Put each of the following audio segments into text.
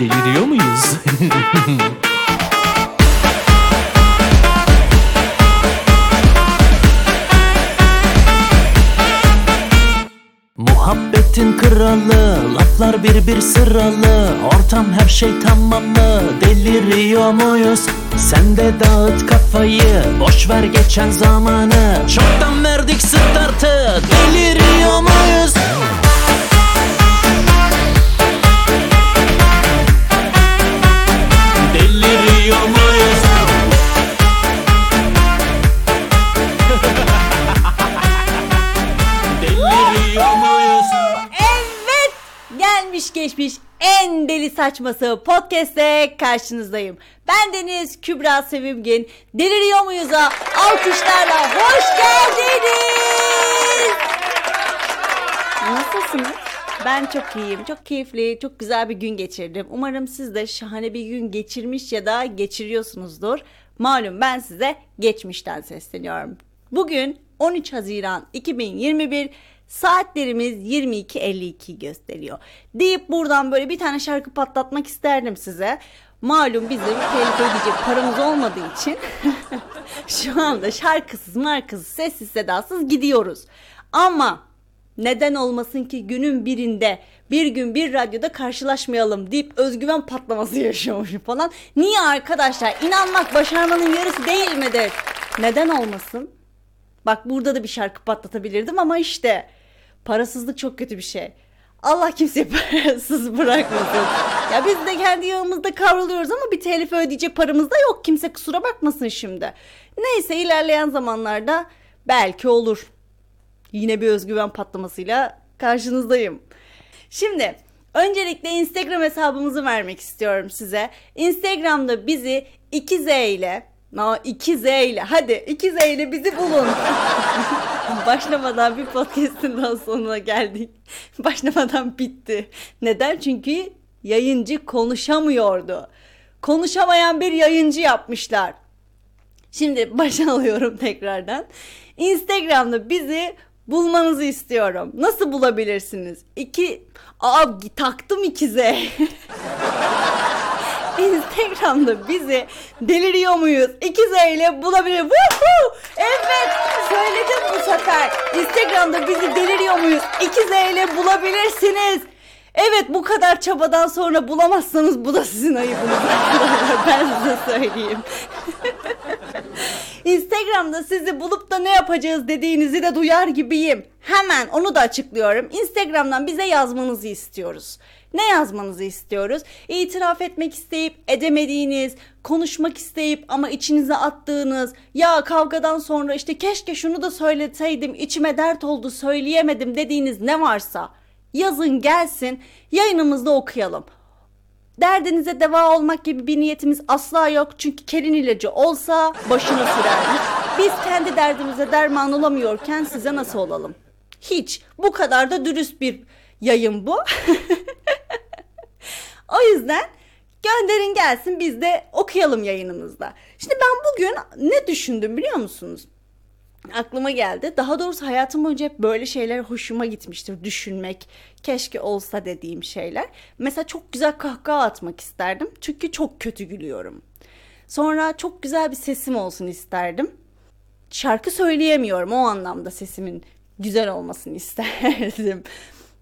Deliriyor muyuz? Muhabbetin kralı Laflar bir bir sıralı Ortam her şey tamamlı Deliriyor muyuz? Sen de dağıt kafayı Boş ver geçen zamanı Çoktan verdik startı Deliriyor muyuz? Gelmiş geçmiş en deli saçması podcast'te karşınızdayım. Ben Deniz Kübra Sevimgin. Deliriyor muyuz'a alkışlarla hoş geldiniz. Nasılsınız? Ben çok iyiyim. Çok keyifli, çok güzel bir gün geçirdim. Umarım siz de şahane bir gün geçirmiş ya da geçiriyorsunuzdur. Malum ben size geçmişten sesleniyorum. Bugün 13 Haziran 2021 saatlerimiz 22.52 gösteriyor. Deyip buradan böyle bir tane şarkı patlatmak isterdim size. Malum bizim telif ödeyecek paramız olmadığı için şu anda şarkısız markasız sessiz sedasız gidiyoruz. Ama neden olmasın ki günün birinde bir gün bir radyoda karşılaşmayalım deyip özgüven patlaması yaşıyormuşum falan. Niye arkadaşlar? İnanmak başarmanın yarısı değil midir? Neden olmasın? Bak burada da bir şarkı patlatabilirdim ama işte parasızlık çok kötü bir şey. Allah kimseyi parasız bırakmasın. Ya biz de kendi yağımızda kavruluyoruz ama bir telif ödeyecek paramız da yok. Kimse kusura bakmasın şimdi. Neyse ilerleyen zamanlarda belki olur. Yine bir özgüven patlamasıyla karşınızdayım. Şimdi öncelikle Instagram hesabımızı vermek istiyorum size. Instagram'da bizi 2Z ile Aa, 2Z ile hadi 2Z ile bizi bulun. Başlamadan bir podcast'ın daha sonuna geldik. Başlamadan bitti. Neden? Çünkü yayıncı konuşamıyordu. Konuşamayan bir yayıncı yapmışlar. Şimdi başa alıyorum tekrardan. Instagram'da bizi bulmanızı istiyorum. Nasıl bulabilirsiniz? İki... Aa taktım ikize. Instagram'da bizi deliriyor muyuz? İkiz ile bulabilir. Woohoo! Evet söyledim bu sefer. Instagram'da bizi deliriyor muyuz? İkiz ile bulabilirsiniz. Evet bu kadar çabadan sonra bulamazsanız bu da sizin ayıbınız. Ben size söyleyeyim. Instagram'da sizi bulup da ne yapacağız dediğinizi de duyar gibiyim. Hemen onu da açıklıyorum. Instagram'dan bize yazmanızı istiyoruz. Ne yazmanızı istiyoruz? İtiraf etmek isteyip edemediğiniz, konuşmak isteyip ama içinize attığınız, ya kavgadan sonra işte keşke şunu da söyleseydim, içime dert oldu söyleyemedim dediğiniz ne varsa yazın gelsin, yayınımızda okuyalım. Derdinize deva olmak gibi bir niyetimiz asla yok. Çünkü kelin ilacı olsa başına sürermiş. Biz kendi derdimize derman olamıyorken size nasıl olalım? Hiç. Bu kadar da dürüst bir yayın bu. o yüzden gönderin gelsin biz de okuyalım yayınımızda. Şimdi ben bugün ne düşündüm biliyor musunuz? aklıma geldi. Daha doğrusu hayatım boyunca hep böyle şeyler hoşuma gitmiştir. Düşünmek, keşke olsa dediğim şeyler. Mesela çok güzel kahkaha atmak isterdim. Çünkü çok kötü gülüyorum. Sonra çok güzel bir sesim olsun isterdim. Şarkı söyleyemiyorum o anlamda sesimin güzel olmasını isterdim.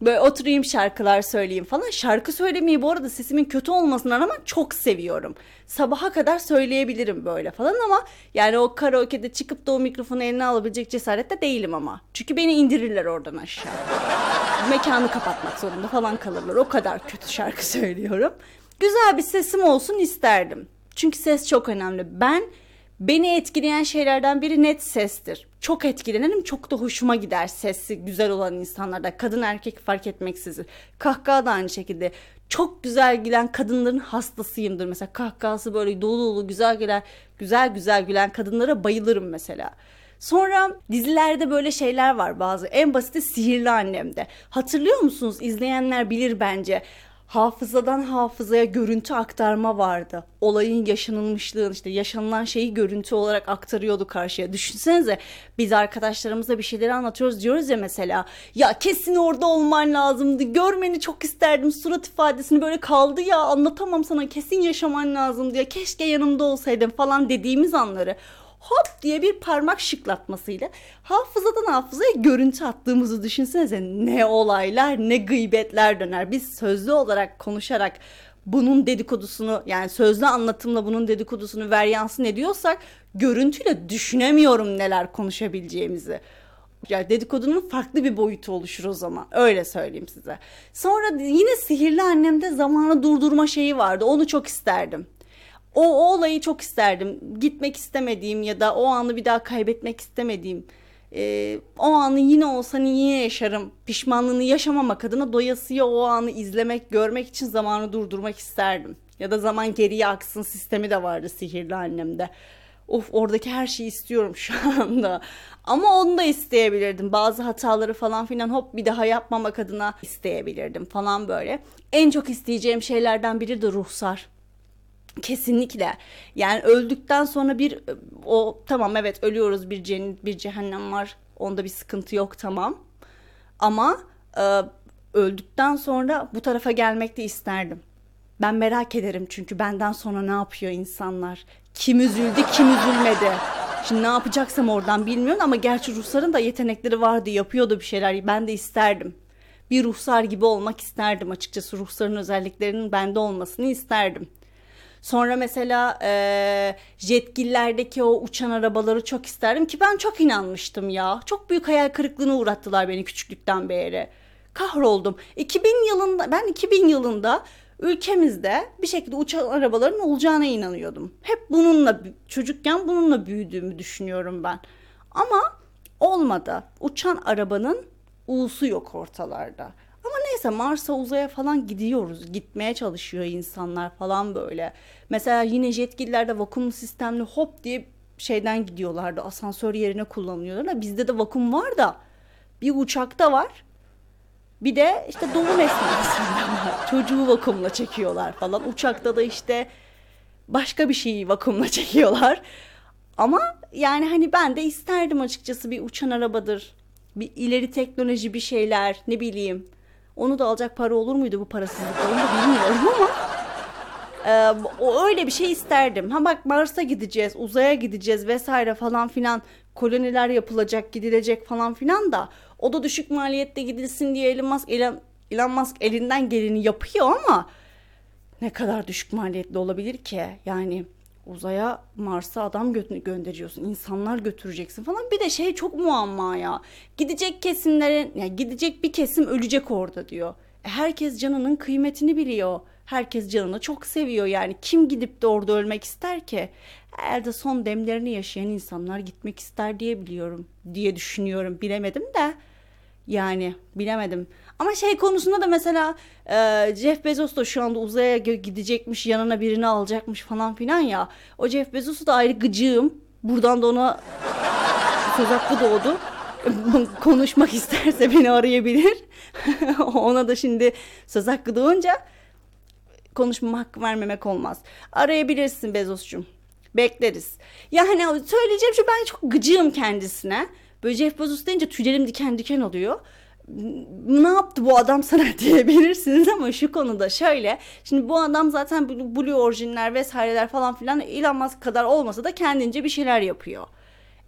Böyle oturayım şarkılar söyleyeyim falan. Şarkı söylemeyi bu arada sesimin kötü olmasına rağmen çok seviyorum. Sabaha kadar söyleyebilirim böyle falan ama yani o karaoke'de çıkıp da o mikrofonu eline alabilecek cesarette değilim ama. Çünkü beni indirirler oradan aşağı. Mekanı kapatmak zorunda falan kalırlar. O kadar kötü şarkı söylüyorum. Güzel bir sesim olsun isterdim. Çünkü ses çok önemli. Ben Beni etkileyen şeylerden biri net sestir. Çok etkilenirim, çok da hoşuma gider sesi güzel olan insanlarda. Kadın erkek fark etmeksizin. Kahkaha da aynı şekilde. Çok güzel gülen kadınların hastasıyımdır. Mesela kahkahası böyle dolu dolu güzel gülen, güzel güzel gülen kadınlara bayılırım mesela. Sonra dizilerde böyle şeyler var bazı. En basiti Sihirli Annem'de. Hatırlıyor musunuz? İzleyenler bilir bence. Hafızadan hafızaya görüntü aktarma vardı. Olayın yaşanılmışlığını işte yaşanılan şeyi görüntü olarak aktarıyordu karşıya. Düşünsenize biz arkadaşlarımıza bir şeyleri anlatıyoruz diyoruz ya mesela. Ya kesin orada olman lazımdı. Görmeni çok isterdim. Surat ifadesini böyle kaldı ya anlatamam sana. Kesin yaşaman lazımdı ya. Keşke yanımda olsaydın falan dediğimiz anları hop diye bir parmak şıklatmasıyla hafızadan hafızaya görüntü attığımızı düşünsenize ne olaylar ne gıybetler döner. Biz sözlü olarak konuşarak bunun dedikodusunu yani sözlü anlatımla bunun dedikodusunu ver yansın ediyorsak görüntüyle düşünemiyorum neler konuşabileceğimizi. Yani dedikodunun farklı bir boyutu oluşur o zaman. Öyle söyleyeyim size. Sonra yine Sihirli Annem'de zamanı durdurma şeyi vardı. Onu çok isterdim o, o olayı çok isterdim. Gitmek istemediğim ya da o anı bir daha kaybetmek istemediğim. E, o anı yine olsa yine yaşarım. Pişmanlığını yaşamamak adına doyasıya o anı izlemek, görmek için zamanı durdurmak isterdim. Ya da zaman geriye aksın sistemi de vardı sihirli annemde. Of oradaki her şeyi istiyorum şu anda. Ama onu da isteyebilirdim. Bazı hataları falan filan hop bir daha yapmamak adına isteyebilirdim falan böyle. En çok isteyeceğim şeylerden biri de ruhsar. Kesinlikle. Yani öldükten sonra bir o tamam evet ölüyoruz bir cennet bir cehennem var. Onda bir sıkıntı yok tamam. Ama e, öldükten sonra bu tarafa gelmek de isterdim. Ben merak ederim çünkü benden sonra ne yapıyor insanlar? Kim üzüldü, kim üzülmedi? Şimdi ne yapacaksam oradan bilmiyorum ama gerçi ruhsarın da yetenekleri vardı, yapıyordu bir şeyler. Ben de isterdim. Bir ruhsar gibi olmak isterdim açıkçası. Ruhsarın özelliklerinin bende olmasını isterdim. Sonra mesela e, jetgillerdeki o uçan arabaları çok isterdim ki ben çok inanmıştım ya. Çok büyük hayal kırıklığına uğrattılar beni küçüklükten beri. Kahroldum. 2000 yılında ben 2000 yılında ülkemizde bir şekilde uçan arabaların olacağına inanıyordum. Hep bununla çocukken bununla büyüdüğümü düşünüyorum ben. Ama olmadı. Uçan arabanın uğusu yok ortalarda. Neyse Mars'a uzaya falan gidiyoruz. Gitmeye çalışıyor insanlar falan böyle. Mesela yine jetgillerde vakumlu sistemli hop diye şeyden gidiyorlardı. Asansör yerine kullanıyorlar. Bizde de vakum var da bir uçakta var. Bir de işte doğum esnasında. Çocuğu vakumla çekiyorlar falan. Uçakta da işte başka bir şeyi vakumla çekiyorlar. Ama yani hani ben de isterdim açıkçası bir uçan arabadır. Bir ileri teknoloji bir şeyler ne bileyim. Onu da alacak para olur muydu bu parasızlıkla onu da bilmiyorum ama e, o öyle bir şey isterdim. Ha bak Mars'a gideceğiz, uzaya gideceğiz vesaire falan filan koloniler yapılacak, gidilecek falan filan da o da düşük maliyette gidilsin diye Elon Musk, Elon, Elon Musk elinden geleni yapıyor ama ne kadar düşük maliyetli olabilir ki? Yani uzaya Mars'a adam gö- gönderiyorsun. insanlar götüreceksin falan. Bir de şey çok muamma ya. Gidecek kesimlerin yani gidecek bir kesim ölecek orada diyor. E, herkes canının kıymetini biliyor. Herkes canını çok seviyor yani. Kim gidip de orada ölmek ister ki? Elde son demlerini yaşayan insanlar gitmek ister diye biliyorum. Diye düşünüyorum. Bilemedim de. Yani bilemedim. Ama şey konusunda da mesela e, Jeff Bezos da şu anda uzaya gidecekmiş yanına birini alacakmış falan filan ya. O Jeff Bezos'u da ayrı gıcığım. Buradan da ona söz hakkı doğdu. Konuşmak isterse beni arayabilir. ona da şimdi söz hakkı doğunca konuşma hakkı vermemek olmaz. Arayabilirsin Bezos'cum. Bekleriz. Yani söyleyeceğim şu ben çok gıcığım kendisine. Böyle Jeff Bezos deyince tüylerim diken diken oluyor ne yaptı bu adam sana diyebilirsiniz ama şu konuda şöyle. Şimdi bu adam zaten Blue Origin'ler vesaireler falan filan Elon Musk kadar olmasa da kendince bir şeyler yapıyor.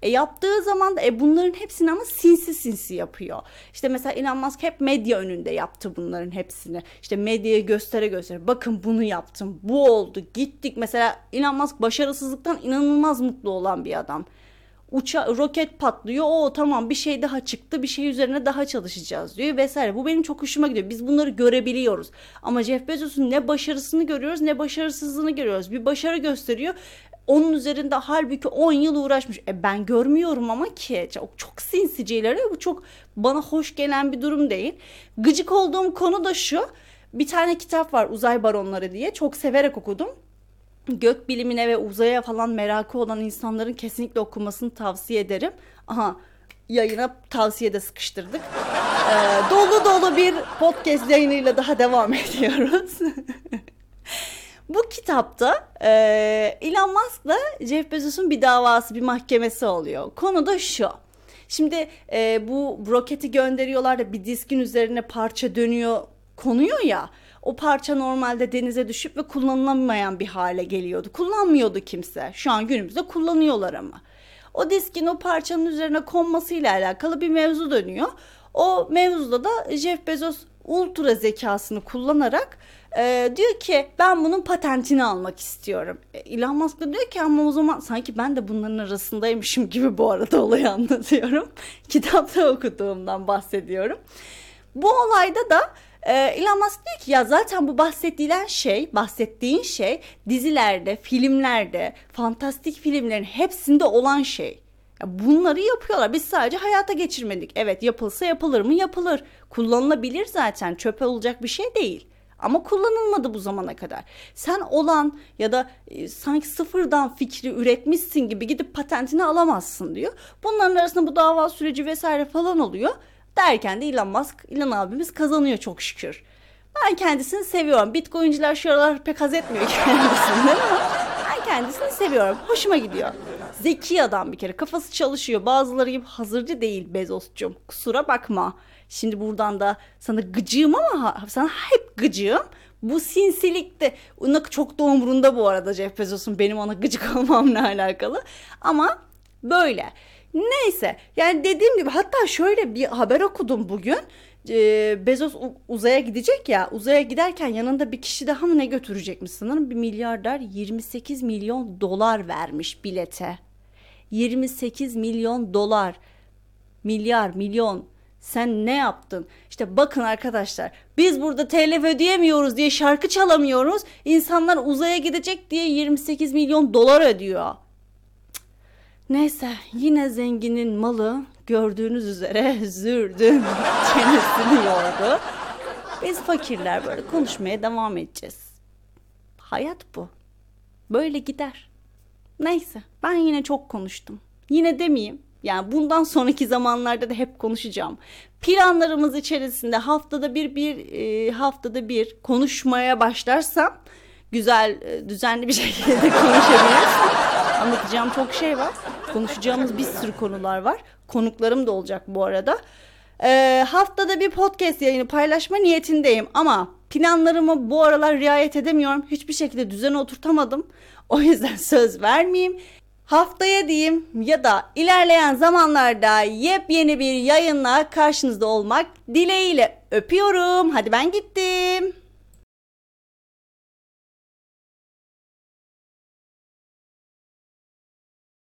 E yaptığı zaman da e bunların hepsini ama sinsi sinsi yapıyor. İşte mesela Elon Musk hep medya önünde yaptı bunların hepsini. İşte medyaya göstere göstere bakın bunu yaptım bu oldu gittik. Mesela Elon Musk başarısızlıktan inanılmaz mutlu olan bir adam uça roket patlıyor. O tamam bir şey daha çıktı. Bir şey üzerine daha çalışacağız diyor vesaire. Bu benim çok hoşuma gidiyor. Biz bunları görebiliyoruz. Ama Jeff Bezos'un ne başarısını görüyoruz ne başarısızlığını görüyoruz. Bir başarı gösteriyor. Onun üzerinde halbuki 10 yıl uğraşmış. E ben görmüyorum ama ki çok, çok sinsicileri bu çok bana hoş gelen bir durum değil. Gıcık olduğum konu da şu. Bir tane kitap var Uzay Baronları diye. Çok severek okudum gök bilimine ve uzaya falan merakı olan insanların kesinlikle okumasını tavsiye ederim. Aha yayına tavsiyede sıkıştırdık. Ee, dolu dolu bir podcast yayınıyla daha devam ediyoruz. Bu kitapta e, Elon Musk'la Jeff Bezos'un bir davası, bir mahkemesi oluyor. Konu da şu. Şimdi e, bu roketi gönderiyorlar da bir diskin üzerine parça dönüyor, konuyor ya. O parça normalde denize düşüp ve kullanılamayan bir hale geliyordu. Kullanmıyordu kimse. Şu an günümüzde kullanıyorlar ama. O diskin o parçanın üzerine konmasıyla alakalı bir mevzu dönüyor. O mevzuda da Jeff Bezos ultra zekasını kullanarak e, diyor ki ben bunun patentini almak istiyorum. E, Elon Musk da diyor ki ama o zaman sanki ben de bunların arasındaymışım gibi bu arada olayı anlatıyorum. Kitapta okuduğumdan bahsediyorum. Bu olayda da e, Elon Musk diyor ki ya zaten bu bahsettiğin şey, bahsettiğin şey dizilerde, filmlerde, fantastik filmlerin hepsinde olan şey. Bunları yapıyorlar. Biz sadece hayata geçirmedik. Evet yapılsa yapılır mı? Yapılır. Kullanılabilir zaten. Çöpe olacak bir şey değil. Ama kullanılmadı bu zamana kadar. Sen olan ya da e, sanki sıfırdan fikri üretmişsin gibi gidip patentini alamazsın diyor. Bunların arasında bu dava süreci vesaire falan oluyor. Derken de Elon Musk, Elon abimiz kazanıyor çok şükür. Ben kendisini seviyorum. Bitcoin'ciler şu aralar pek haz etmiyor kendisinden ama ben kendisini seviyorum. Hoşuma gidiyor. Zeki adam bir kere. Kafası çalışıyor. Bazıları gibi hazırcı değil Bezos'cum. Kusura bakma. Şimdi buradan da sana gıcığım ama sana hep gıcığım. Bu sinsilikte ona çok da umurunda bu arada Jeff Bezos'un benim ona gıcık olmamla alakalı. Ama böyle. Neyse yani dediğim gibi hatta şöyle bir haber okudum bugün. Ee, Bezos uzaya gidecek ya uzaya giderken yanında bir kişi daha mı ne götürecekmiş sanırım bir milyarder 28 milyon dolar vermiş bilete. 28 milyon dolar milyar milyon sen ne yaptın? İşte bakın arkadaşlar biz burada telef ödeyemiyoruz diye şarkı çalamıyoruz. İnsanlar uzaya gidecek diye 28 milyon dolar ödüyor. Neyse yine zenginin malı gördüğünüz üzere zürdün çenesini yordu. Biz fakirler böyle konuşmaya devam edeceğiz. Hayat bu. Böyle gider. Neyse ben yine çok konuştum. Yine demeyeyim. Yani bundan sonraki zamanlarda da hep konuşacağım. Planlarımız içerisinde haftada bir bir e, haftada bir konuşmaya başlarsam güzel e, düzenli bir şekilde konuşabilirsem anlatacağım çok şey var. Konuşacağımız bir sürü konular var. Konuklarım da olacak bu arada. E, haftada bir podcast yayını paylaşma niyetindeyim ama planlarımı bu aralar riayet edemiyorum. Hiçbir şekilde düzene oturtamadım. O yüzden söz vermeyeyim. Haftaya diyeyim ya da ilerleyen zamanlarda yepyeni bir yayınla karşınızda olmak dileğiyle öpüyorum. Hadi ben gittim.